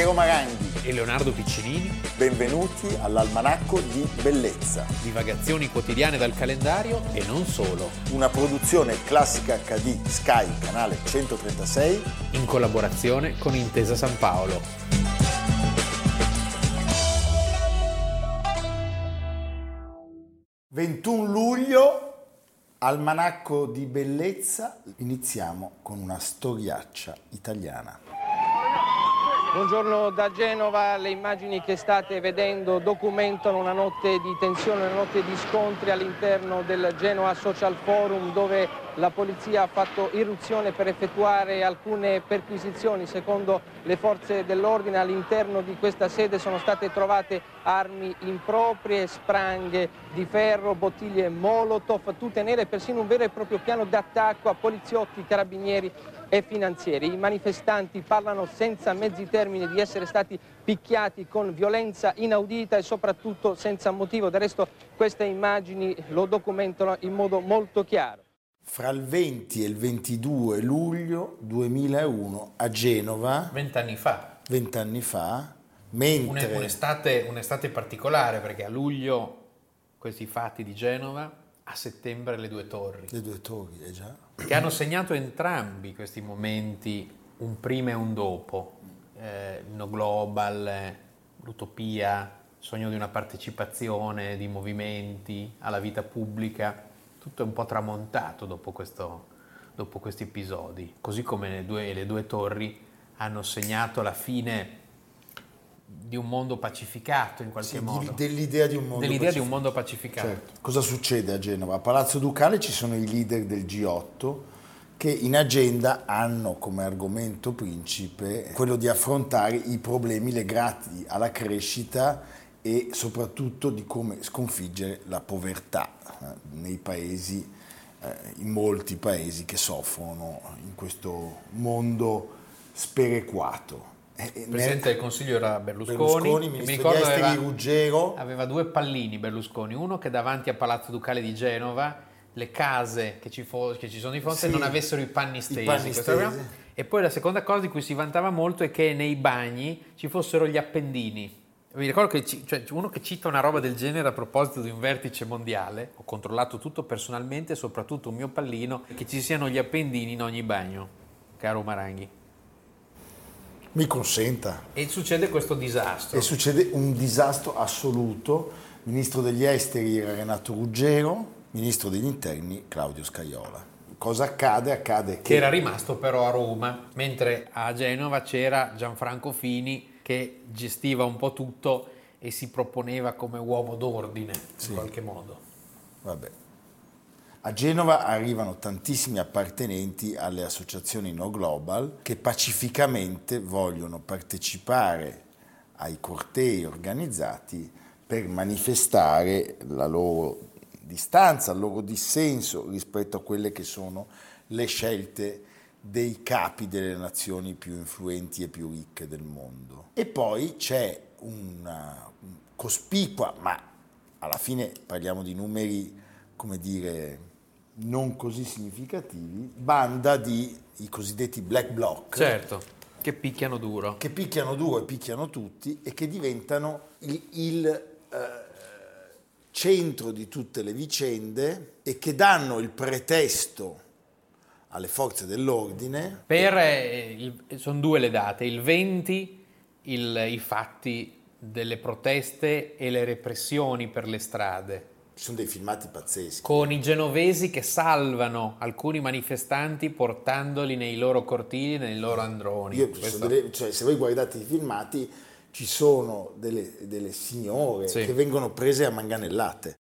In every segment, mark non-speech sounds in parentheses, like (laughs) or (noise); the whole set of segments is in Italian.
Piero Maranghi e Leonardo Piccinini. Benvenuti all'Almanacco di Bellezza. Divagazioni quotidiane dal calendario e non solo. Una produzione classica HD Sky, canale 136. In collaborazione con Intesa San Paolo. «21 luglio, Almanacco di Bellezza». Iniziamo con una storiaccia italiana. Buongiorno da Genova, le immagini che state vedendo documentano una notte di tensione, una notte di scontri all'interno del Genoa Social Forum dove la polizia ha fatto irruzione per effettuare alcune perquisizioni. Secondo le forze dell'ordine all'interno di questa sede sono state trovate armi improprie, spranghe di ferro, bottiglie Molotov, tutte nere, persino un vero e proprio piano d'attacco a poliziotti, carabinieri e finanzieri. I manifestanti parlano senza mezzi termini di essere stati picchiati con violenza inaudita e soprattutto senza motivo. Del resto queste immagini lo documentano in modo molto chiaro. Fra il 20 e il 22 luglio 2001 a Genova, vent'anni fa, vent'anni fa mentre... un'estate, un'estate particolare perché a luglio questi fatti di Genova a settembre le due torri. Le due torri, eh già. Che hanno segnato entrambi questi momenti, un prima e un dopo. Eh, il no global, l'utopia, il sogno di una partecipazione, di movimenti alla vita pubblica. Tutto è un po' tramontato dopo, questo, dopo questi episodi. Così come le due, le due torri hanno segnato la fine di un mondo pacificato in qualche sì, modo. Dell'idea di un mondo dell'idea pacificato. di un mondo pacificato. Certo. Cosa succede a Genova? A Palazzo Ducale ci sono i leader del G8 che in agenda hanno come argomento principe quello di affrontare i problemi legati alla crescita e soprattutto di come sconfiggere la povertà eh, nei paesi, eh, in molti paesi che soffrono in questo mondo sperequato. Il eh, Presidente del Consiglio era Berlusconi, Berlusconi mi ricordo aveva, Ruggero. Aveva due pallini Berlusconi, uno che davanti a Palazzo Ducale di Genova le case che ci, fo- che ci sono di fronte sì, non avessero i panni stesi. I panni stesi. E poi la seconda cosa di cui si vantava molto è che nei bagni ci fossero gli appendini. Mi ricordo che ci, cioè, uno che cita una roba del genere a proposito di un vertice mondiale, ho controllato tutto personalmente, soprattutto un mio pallino, che ci siano gli appendini in ogni bagno, caro Maranghi. Mi consenta. E succede questo disastro. E succede un disastro assoluto. Ministro degli esteri era Renato Ruggero, ministro degli interni Claudio Scaiola. Cosa accade? Accade che... che era rimasto però a Roma, mentre a Genova c'era Gianfranco Fini che gestiva un po' tutto e si proponeva come uomo d'ordine sì. in qualche modo. Vabbè. A Genova arrivano tantissimi appartenenti alle associazioni No Global che pacificamente vogliono partecipare ai cortei organizzati per manifestare la loro distanza, il loro dissenso rispetto a quelle che sono le scelte dei capi delle nazioni più influenti e più ricche del mondo. E poi c'è una cospicua, ma alla fine parliamo di numeri, come dire, non così significativi, banda di i cosiddetti black bloc. Certo, che picchiano duro. Che picchiano duro e picchiano tutti e che diventano il, il eh, centro di tutte le vicende e che danno il pretesto alle forze dell'ordine. Per, eh, sono due le date, il 20 il, i fatti delle proteste e le repressioni per le strade. Ci sono dei filmati pazzeschi. Con i genovesi che salvano alcuni manifestanti portandoli nei loro cortili, nei loro androni. Io, delle, cioè, se voi guardate i filmati ci sono delle, delle signore sì. che vengono prese a manganellate.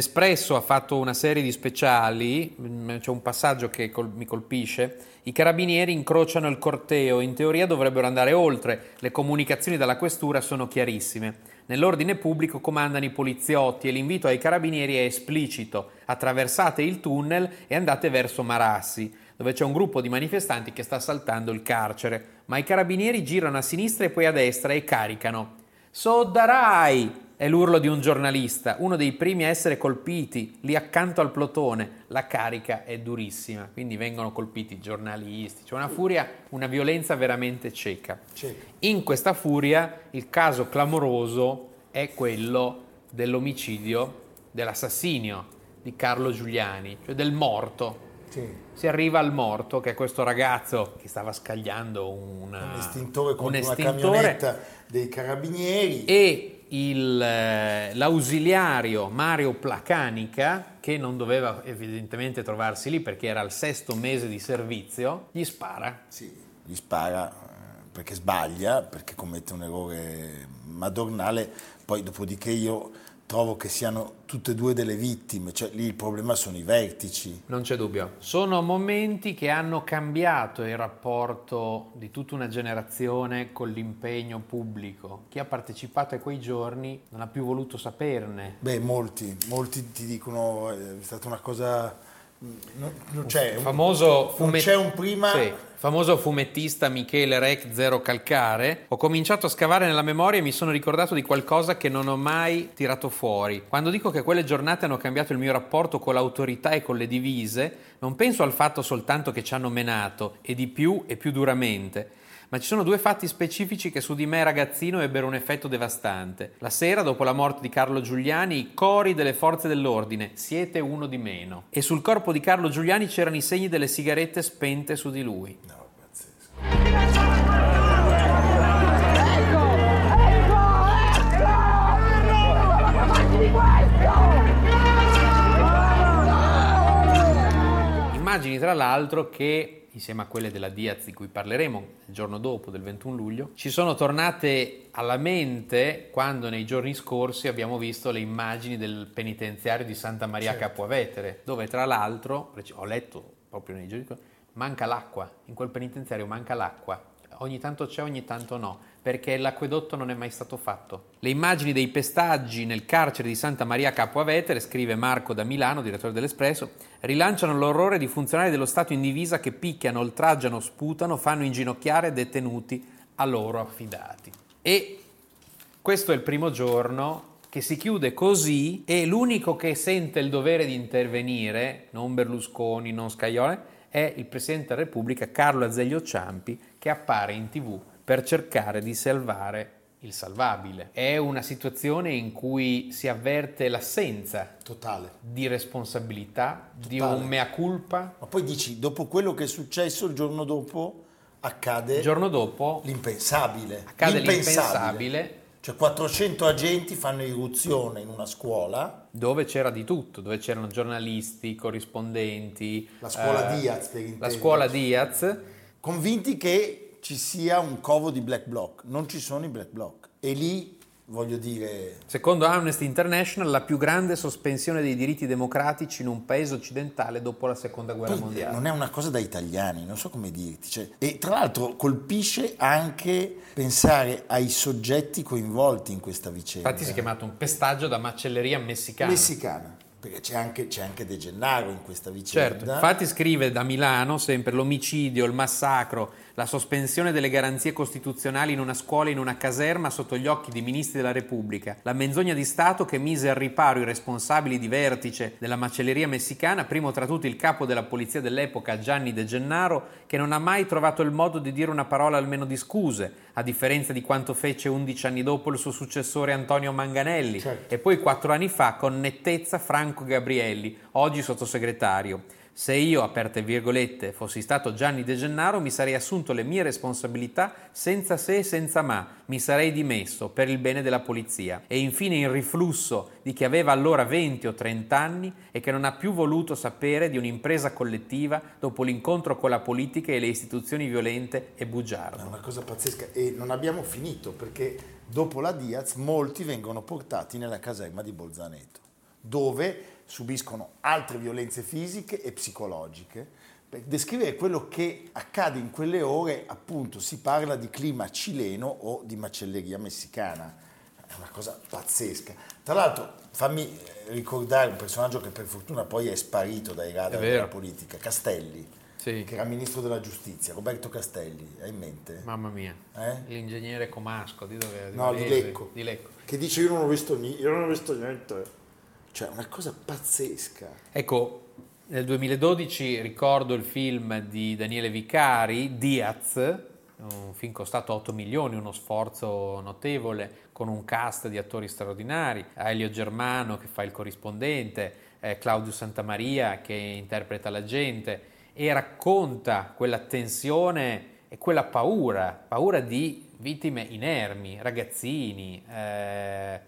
L'Espresso ha fatto una serie di speciali, mm, c'è un passaggio che col- mi colpisce, i carabinieri incrociano il corteo, in teoria dovrebbero andare oltre, le comunicazioni dalla questura sono chiarissime. Nell'ordine pubblico comandano i poliziotti e l'invito ai carabinieri è esplicito, attraversate il tunnel e andate verso Marassi, dove c'è un gruppo di manifestanti che sta assaltando il carcere, ma i carabinieri girano a sinistra e poi a destra e caricano. Soddarai! È l'urlo di un giornalista, uno dei primi a essere colpiti, lì accanto al plotone. La carica è durissima, quindi vengono colpiti giornalisti. C'è una furia, una violenza veramente cieca. cieca. In questa furia il caso clamoroso è quello dell'omicidio, dell'assassinio di Carlo Giuliani, cioè del morto. Sì. Si arriva al morto, che è questo ragazzo che stava scagliando una, un estintore contro un estintore, una camionetta dei carabinieri. E il, eh, l'ausiliario Mario Placanica, che non doveva evidentemente trovarsi lì perché era al sesto mese di servizio, gli spara. Sì, gli spara eh, perché sbaglia, perché commette un errore madornale, poi dopodiché io trovo che siano tutte e due delle vittime, cioè lì il problema sono i vertici. Non c'è dubbio. Sono momenti che hanno cambiato il rapporto di tutta una generazione con l'impegno pubblico. Chi ha partecipato a quei giorni non ha più voluto saperne. Beh, molti, molti ti dicono è stata una cosa non, c'è, famoso fumet... c'è un prima sì famoso fumettista Michele Rec Zero Calcare, ho cominciato a scavare nella memoria e mi sono ricordato di qualcosa che non ho mai tirato fuori. Quando dico che quelle giornate hanno cambiato il mio rapporto con l'autorità e con le divise, non penso al fatto soltanto che ci hanno menato, e di più e più duramente ma ci sono due fatti specifici che su di me ragazzino ebbero un effetto devastante. La sera, dopo la morte di Carlo Giuliani, i cori delle forze dell'ordine, siete uno di meno. E sul corpo di Carlo Giuliani c'erano i segni delle sigarette spente su di lui. No, pazzesco. Immagini tra l'altro che insieme a quelle della Diaz di cui parleremo il giorno dopo, del 21 luglio, ci sono tornate alla mente quando nei giorni scorsi abbiamo visto le immagini del penitenziario di Santa Maria certo. Capuavetere, dove tra l'altro, ho letto proprio nei giorni scorsi, manca l'acqua, in quel penitenziario manca l'acqua, ogni tanto c'è, ogni tanto no perché l'acquedotto non è mai stato fatto. Le immagini dei pestaggi nel carcere di Santa Maria Capua Vetere, scrive Marco da Milano, direttore dell'Espresso, rilanciano l'orrore di funzionari dello Stato in divisa che picchiano, oltraggiano, sputano, fanno inginocchiare detenuti a loro affidati. E questo è il primo giorno che si chiude così e l'unico che sente il dovere di intervenire, non Berlusconi, non Scaglione, è il Presidente della Repubblica Carlo Azeglio Ciampi che appare in tv per cercare di salvare il salvabile. È una situazione in cui si avverte l'assenza totale di responsabilità, totale. di un mea culpa. Ma poi dici, dopo quello che è successo il giorno dopo accade il giorno dopo l'impensabile. Accade l'impensabile. l'impensabile. Cioè 400 agenti fanno irruzione in una scuola. Dove c'era di tutto, dove c'erano giornalisti, corrispondenti. La scuola eh, Diaz, per La scuola Diaz. Convinti che ci sia un covo di black bloc, non ci sono i black bloc e lì voglio dire... Secondo Amnesty International la più grande sospensione dei diritti democratici in un paese occidentale dopo la seconda guerra Poi mondiale. Non è una cosa da italiani, non so come dirti. Cioè, e tra l'altro colpisce anche pensare ai soggetti coinvolti in questa vicenda. Infatti si è chiamato un pestaggio da macelleria messicana. Messicana perché c'è anche, c'è anche, De Gennaro in questa vicenda. Certo, infatti scrive da Milano sempre l'omicidio, il massacro, la sospensione delle garanzie costituzionali in una scuola e in una caserma sotto gli occhi di ministri della Repubblica, la menzogna di Stato che mise al riparo i responsabili di vertice della macelleria messicana, primo tra tutti il capo della polizia dell'epoca Gianni De Gennaro, che non ha mai trovato il modo di dire una parola almeno di scuse, a differenza di quanto fece 11 anni dopo il suo successore Antonio Manganelli certo. e poi quattro anni fa con nettezza Franco Gabrielli, oggi sottosegretario. Se io, aperte virgolette, fossi stato Gianni De Gennaro, mi sarei assunto le mie responsabilità senza se e senza ma, mi sarei dimesso per il bene della polizia. E infine il riflusso di chi aveva allora 20 o 30 anni e che non ha più voluto sapere di un'impresa collettiva dopo l'incontro con la politica e le istituzioni violente e bugiardo. È una cosa pazzesca e non abbiamo finito perché dopo la Diaz molti vengono portati nella caserma di Bolzaneto, dove subiscono altre violenze fisiche e psicologiche. Per descrivere quello che accade in quelle ore, appunto, si parla di clima cileno o di macelleria messicana. È una cosa pazzesca. Tra l'altro, fammi eh, ricordare un personaggio che per fortuna poi è sparito dai radar della politica, Castelli. sì. che era ministro della giustizia, Roberto Castelli, hai in mente? Mamma mia, eh? l'ingegnere Comasco, di dove? Di no, di Lecco. di Lecco. Che dice io non ho visto niente, io non ho visto niente. Cioè, una cosa pazzesca. Ecco, nel 2012 ricordo il film di Daniele Vicari, Diaz, un film costato 8 milioni, uno sforzo notevole, con un cast di attori straordinari, Elio Germano che fa il corrispondente, eh, Claudio Santamaria che interpreta la gente e racconta quella tensione e quella paura, paura di vittime inermi, ragazzini, eh,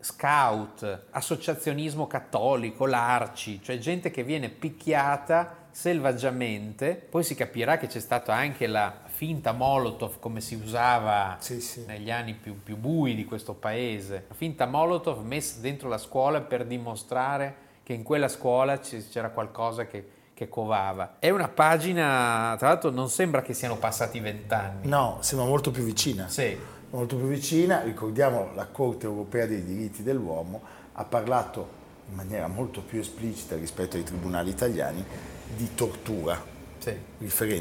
scout, associazionismo cattolico, l'Arci, cioè gente che viene picchiata selvaggiamente, poi si capirà che c'è stata anche la finta Molotov come si usava sì, sì. negli anni più, più, bui di questo paese, la finta Molotov messa dentro la scuola per dimostrare che in quella scuola c'era qualcosa che, che covava. È una pagina, tra l'altro non sembra che siano passati vent'anni. No, sembra molto più vicina. Sì molto più vicina, ricordiamo la Corte europea dei diritti dell'uomo ha parlato in maniera molto più esplicita rispetto ai tribunali italiani di tortura. Sì.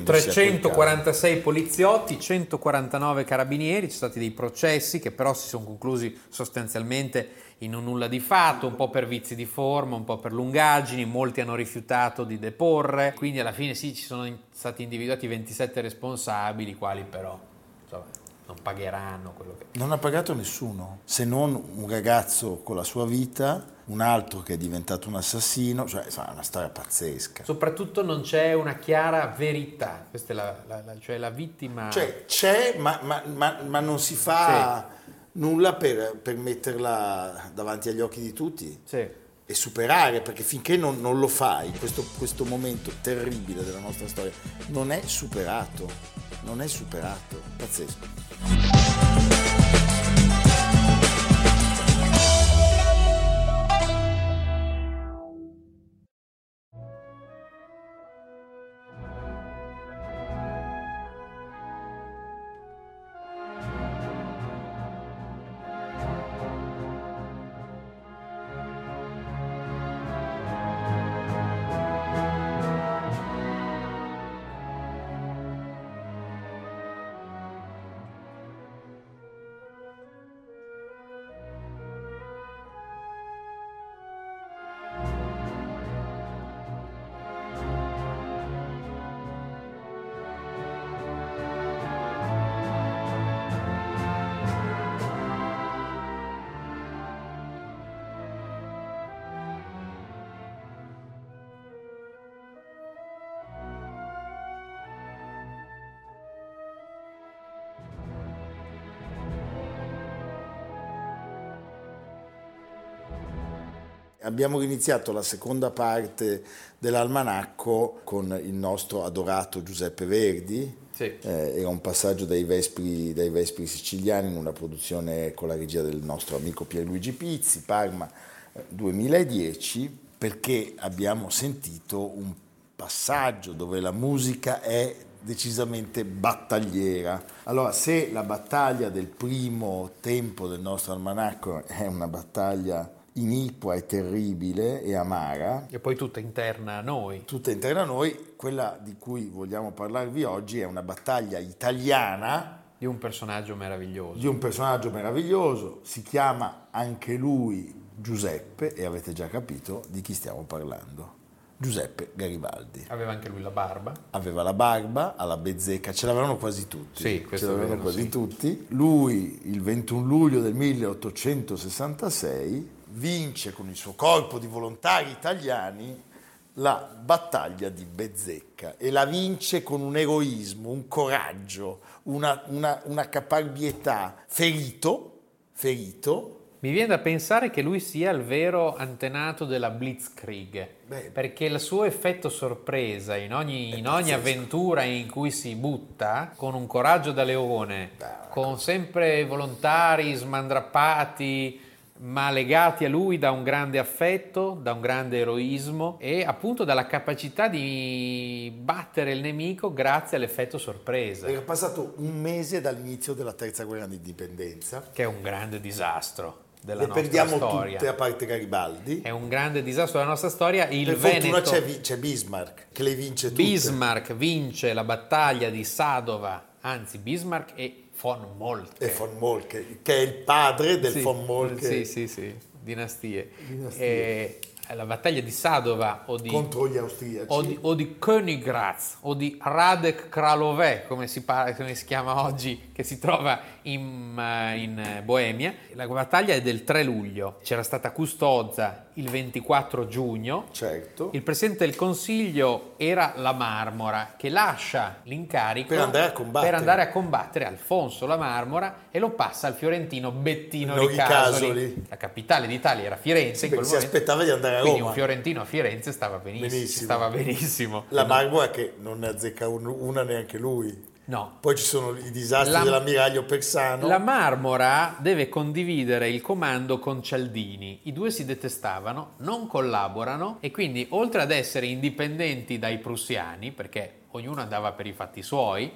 346 poliziotti, 149 carabinieri, ci sono stati dei processi che però si sono conclusi sostanzialmente in un nulla di fatto, un po' per vizi di forma, un po' per lungaggini, molti hanno rifiutato di deporre, quindi alla fine sì ci sono stati individuati 27 responsabili, quali però insomma, non pagheranno quello che... Non ha pagato nessuno, se non un ragazzo con la sua vita, un altro che è diventato un assassino, cioè è una storia pazzesca. Soprattutto non c'è una chiara verità, questa è la, la, la cioè la vittima... Cioè c'è, ma, ma, ma, ma non si fa sì. nulla per, per, metterla davanti agli occhi di tutti. Sì. E superare, perché finché non, non lo fai, questo, questo momento terribile della nostra storia non è superato, non è superato, pazzesco. Abbiamo iniziato la seconda parte dell'almanacco con il nostro adorato Giuseppe Verdi. Sì. Eh, era un passaggio dai Vespri, dai Vespri, siciliani in una produzione con la regia del nostro amico Pierluigi Pizzi, Parma 2010, eh, perché abbiamo sentito un passaggio dove la musica è decisamente battagliera. Allora, se la battaglia del primo tempo del nostro almanacco è una battaglia inipua e terribile e amara. E poi tutta interna a noi. Tutta interna a noi, quella di cui vogliamo parlarvi oggi è una battaglia italiana. Di un personaggio meraviglioso. Di un personaggio meraviglioso, si chiama anche lui Giuseppe e avete già capito di chi stiamo parlando. Giuseppe Garibaldi. Aveva anche lui la barba. Aveva la barba, alla bezzecca, ce l'avevano quasi tutti. Sì, ce l'avevano vero, quasi sì. tutti. Lui il 21 luglio del 1866 vince con il suo corpo di volontari italiani la battaglia di Bezzecca e la vince con un eroismo, un coraggio, una, una, una caparbietà, ferito, ferito. Mi viene da pensare che lui sia il vero antenato della Blitzkrieg, Beh, perché il suo effetto sorpresa in ogni, in ogni avventura in cui si butta, con un coraggio da leone, Beh, con sempre volontari smandrappati, ma legati a lui da un grande affetto, da un grande eroismo e appunto dalla capacità di battere il nemico grazie all'effetto sorpresa. Era passato un mese dall'inizio della terza guerra di indipendenza. Che è un grande disastro. della Le nostra perdiamo storia. tutte a parte Garibaldi. È un grande disastro della nostra storia. Il per fortuna Veneto, c'è, c'è, Bismarck che le vince tutte. Bismarck vince la battaglia di Sadova, anzi Bismarck e von Moltke. E von Moltke, che è il padre del sì, von Moltke. Sì, sì, sì, dinastie. Dinastie. E la battaglia di Sadova o di, contro gli austriaci. o di, o di Königgrätz o di Radek Kralove, come come si chiama oggi, che si trova in, eh, in Boemia. La battaglia è del 3 luglio, c'era stata Custozza il 24 giugno. Certo. Il presidente del Consiglio era la Marmora, che lascia l'incarico Per andare a combattere. andare a combattere Alfonso la Marmora e lo passa al fiorentino Bettino No, Ricasoli. La capitale d'Italia era Firenze quel si momento. aspettava di andare a Quindi Roma. un fiorentino a Firenze stava benissimo. Benissimo. Stava benissimo. La Marmora che non ne azzecca un- una neanche lui. No. Poi ci sono i disastri La- dell'ammiraglio Persano. La Marmora deve condividere il comando con Cialdini. I due si detestavano, non collaborano e quindi oltre ad essere indipendenti dai prussiani, perché ognuno andava per i fatti suoi,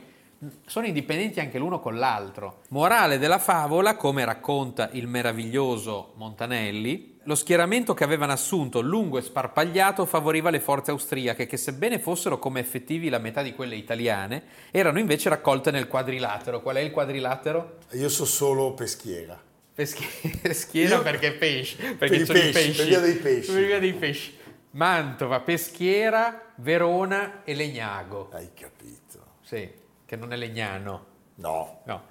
sono indipendenti anche l'uno con l'altro. Morale della favola, come racconta il meraviglioso Montanelli, lo schieramento che avevano assunto, lungo e sparpagliato, favoriva le forze austriache che, sebbene fossero come effettivi la metà di quelle italiane, erano invece raccolte nel quadrilatero. Qual è il quadrilatero? Io so solo peschiera. Peschi- (laughs) Schiera Io- perché pesci, Per perché i sono i pesci, pesci. per via dei pesci. Per via dei pesci. Mantova, Peschiera, Verona e Legnago. Hai capito? Sì, che non è Legnano. No. No.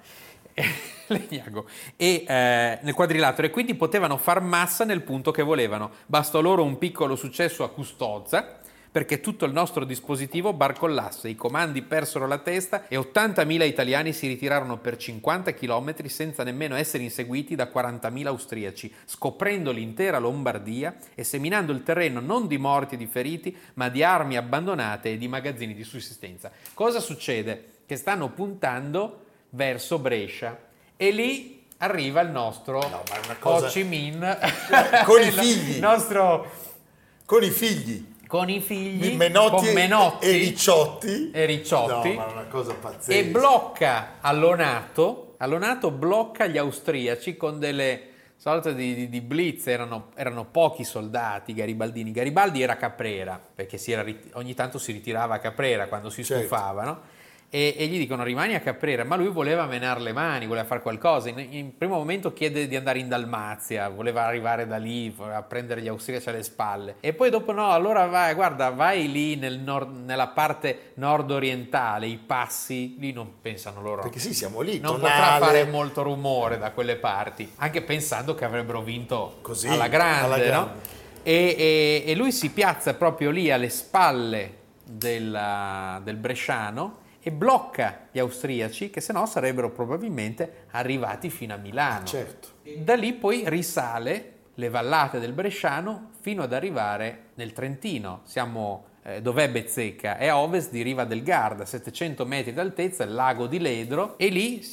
(laughs) Legnago. E eh, nel quadrilatero e quindi potevano far massa nel punto che volevano. Bastò loro un piccolo successo a Custozza perché tutto il nostro dispositivo barcollasse, i comandi persero la testa e 80.000 italiani si ritirarono per 50 km senza nemmeno essere inseguiti da 40.000 austriaci, scoprendo l'intera Lombardia e seminando il terreno non di morti e di feriti, ma di armi abbandonate e di magazzini di sussistenza. Cosa succede? Che stanno puntando verso Brescia e lì arriva il nostro No, cosa- Ho Chi Minh (laughs) Con i il figli. nostro Con i figli. con i figli Menotti, con Menotti e Ricciotti. e Ricciotti. No, ma è una cosa pazzesca. e blocca Allonato Allonato blocca gli austriaci con delle sorte di, di- di blitz erano, erano pochi soldati garibaldini Garibaldi era Caprera perché si era ogni tanto si ritirava a Caprera quando si Certo. stufavano e, e gli dicono rimani a Caprera ma lui voleva menare le mani voleva fare qualcosa in, in primo momento chiede di andare in Dalmazia voleva arrivare da lì a prendere gli austriaci alle spalle e poi dopo no allora vai guarda vai lì nel nord- nella parte nord-orientale i passi lì non pensano loro Perché sì, siamo lì. non Tonale. potrà fare molto rumore da quelle parti, anche pensando che avrebbero vinto Così, alla grande, alla no? grande. E, e- e lui si piazza proprio lì alle spalle della- del Bresciano e blocca gli austriaci che se no sarebbero probabilmente arrivati fino a Milano. Certo. Da lì poi risale le vallate del Bresciano fino ad arrivare nel Trentino. Siamo eh, dov'è Bezzecca? È a ovest di Riva del Garda, 700 metri d'altezza, il lago di Ledro, e lì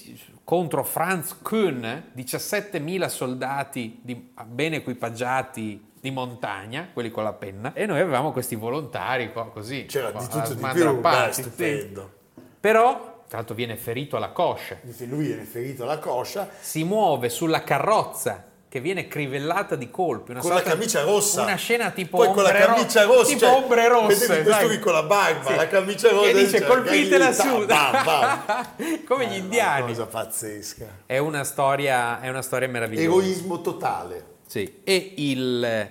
contro Franz Kuhn, 17.000 soldati di- ben equipaggiati di montagna, quelli con la penna, e noi avevamo questi volontari qua così. C'era qua, di tutto di più, beh, sì. stupendo. Però, tra l'altro viene ferito alla coscia, Dice, Lui è riferito alla coscia si muove sulla carrozza che viene crivellata di colpi. Una con la camicia rossa. Una scena tipo Poi con la ombre ro- camicia rossa. tipo cioè, ombre rosse. Vedevi questo qui con la barba, Sì. la camicia rossa. Che dice cioè, colpitela su. bam, bam. (laughs) Come gli Una indiani. cosa pazzesca. È una storia, è una storia meravigliosa. Eroismo totale. Sì. E il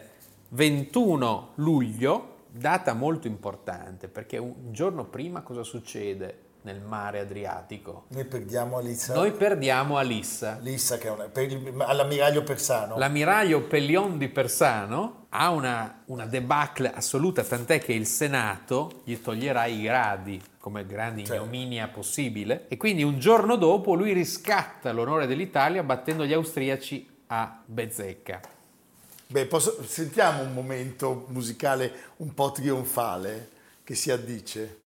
21 luglio, data molto importante, perché un giorno prima cosa succede nel mare Adriatico? Noi perdiamo Alissa. Noi perdiamo Alissa. Lissa che è una, per all'ammiraglio Persano. L'ammiraglio Pellion di Persano ha una, una debacle assoluta, tant'è che il Senato gli toglierà i gradi come grande Certo. ignominia possibile e quindi un giorno dopo lui riscatta l'onore dell'Italia battendo gli austriaci a Bezzecca. Beh, posso- sentiamo un momento musicale un po' trionfale che si addice.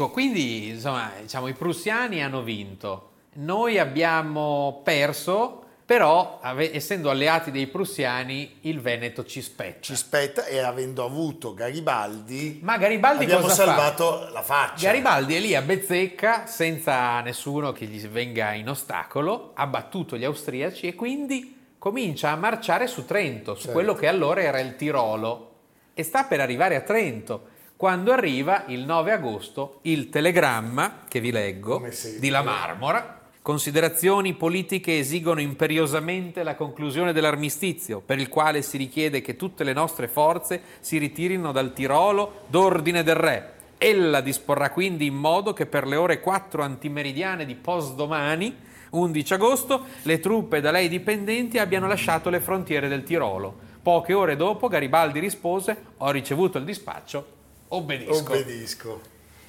Ecco, quindi insomma, diciamo, i prussiani hanno vinto, noi abbiamo perso, però ave- essendo alleati dei prussiani il Veneto ci spetta. Ci spetta e avendo avuto Garibaldi, Ma Garibaldi abbiamo cosa fa? salvato la faccia. Garibaldi è lì a Bezzecca senza nessuno che gli venga in ostacolo, ha battuto gli austriaci e quindi comincia a marciare su Trento, su Certo. quello che allora era il Tirolo e sta per arrivare a Trento. Quando arriva il 9 agosto il telegramma che vi leggo di La Marmora. Considerazioni politiche esigono imperiosamente la conclusione dell'armistizio, per il quale si richiede che tutte le nostre forze si ritirino dal Tirolo d'ordine del re. Ella disporrà quindi in modo che per le ore 4 antimeridiane di postdomani, 11 agosto, le truppe da lei dipendenti abbiano lasciato le frontiere del Tirolo. Poche ore dopo Garibaldi rispose: Ho ricevuto il dispaccio, obbedisco. Obbedisco.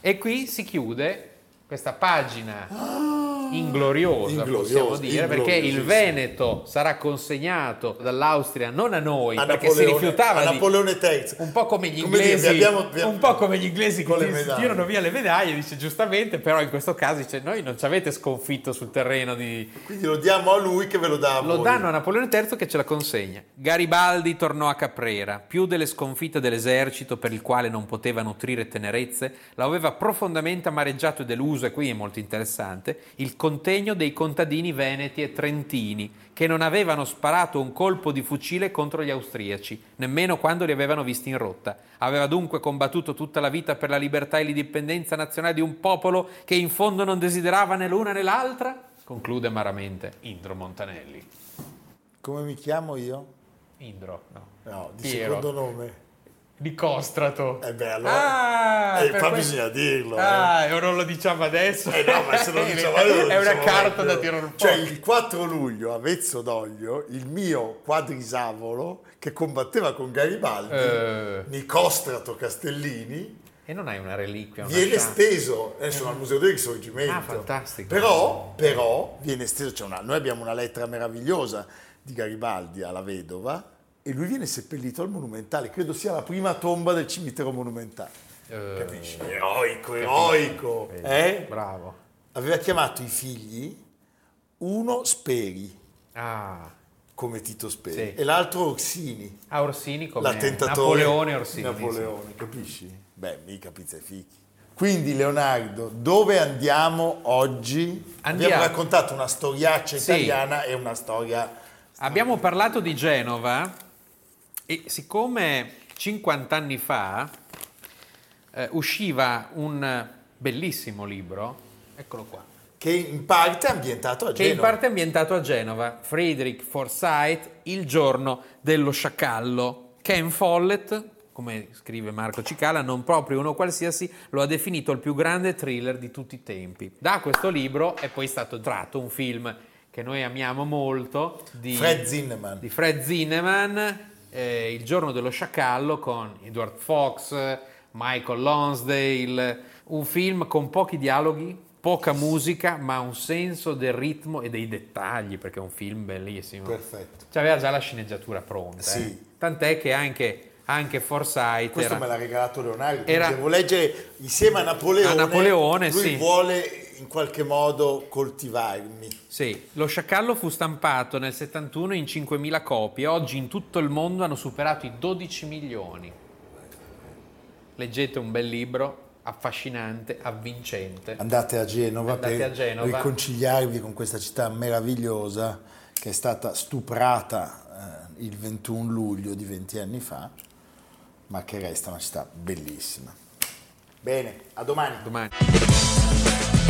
E qui si chiude questa pagina ingloriosa, Ingloriosa, possiamo dire, perché il. Veneto sarà consegnato dall'Austria non a noi, A perché si Napoleone- rifiutava a di... Napoleone III. Un po' come gli Come dire, inglesi, abbiamo- vi- un po' come gli inglesi che tirano via le medaglie, dice giustamente, però in questo caso dice noi non ci avete sconfitto sul terreno di, Quindi lo diamo a lui che ve lo dà a lo voi. danno a Napoleone III che ce la consegna. Garibaldi tornò a Caprera. Più delle sconfitte dell'esercito per il quale non poteva nutrire tenerezze, lo aveva profondamente amareggiato e deluso, e qui è molto interessante, il contegno dei contadini veneti e trentini, che non avevano sparato un colpo di fucile contro gli austriaci, nemmeno quando li avevano visti in rotta. Aveva dunque combattuto tutta la vita per la libertà e l'indipendenza nazionale di un popolo che in fondo non desiderava né l'una né l'altra? Conclude amaramente Indro Montanelli. Come mi chiamo io? Indro, no. No, di Piero. secondo nome. Di Costrato. Eh beh, allora... Ah, Eh, per qua que- bisogna dirlo. eh. Ah, e non lo diciamo adesso. Eh no, ma se lo (laughs) diciamo adesso È una diciamo carta meglio. da tirare un po'. Cioè, il 4 luglio a Vezzo d'Oglio, il mio quadrisavolo che combatteva con Garibaldi, Eh. Nicostrato Castellini, E non hai una reliquia, una viene sciarpa? steso adesso al Museo del Risorgimento. Ah, fantastico. Però, però viene steso, c'è una- noi abbiamo una lettera meravigliosa di Garibaldi alla vedova e lui viene seppellito al Monumentale, credo sia la prima tomba del cimitero monumentale. Eh, Capisci? Eroico, eroico. Eh? Bravo. Aveva chiamato i figli uno Speri, Ah, come Tito Speri, Sì. e l'altro Orsini, a Orsini come l'attentatore. Napoleone Orsini. Napoleone, capisci? Beh, mica pizza e fichi. Quindi Leonardo, dove andiamo oggi? Andiamo. Abbiamo raccontato una storiaccia Sì. italiana e una storia... Abbiamo parlato di Genova e siccome 50 anni fa eh, usciva un bellissimo libro, eccolo qua, che in parte è ambientato a che in Genova. parte è ambientato a Genova, Friedrich Forsyth, Il giorno dello sciacallo. Ken Follett, come scrive Marco Cicala, non proprio uno qualsiasi, lo ha definito il più grande thriller di tutti i tempi. Da questo libro è poi stato tratto un film che noi amiamo molto di Fred Zinnemann. di Fred Zinnemann, eh, Il giorno dello sciacallo con Edward Fox, Michael Lonsdale, un film con pochi dialoghi, poca musica, ma un senso del ritmo e dei dettagli, perché è un film bellissimo. Perfetto. Cioè, aveva già la sceneggiatura pronta. Sì. eh. Tant'è che anche, anche Forsyth Questo era- me l'ha regalato Leonardo, Era- devo leggere insieme a Napoleone. A Napoleone, lui sì. vuole in qualche modo coltivarmi. Sì, lo sciacallo fu stampato nel 71 in 5.000 copie, oggi in tutto il mondo hanno superato i 12 milioni. Leggete un bel libro, affascinante, avvincente. Andate a Genova Andate per a Genova. riconciliarvi con questa città meravigliosa che è stata stuprata eh, il 21 luglio di 20 anni fa, ma che resta una città bellissima. Bene, a domani. Domani.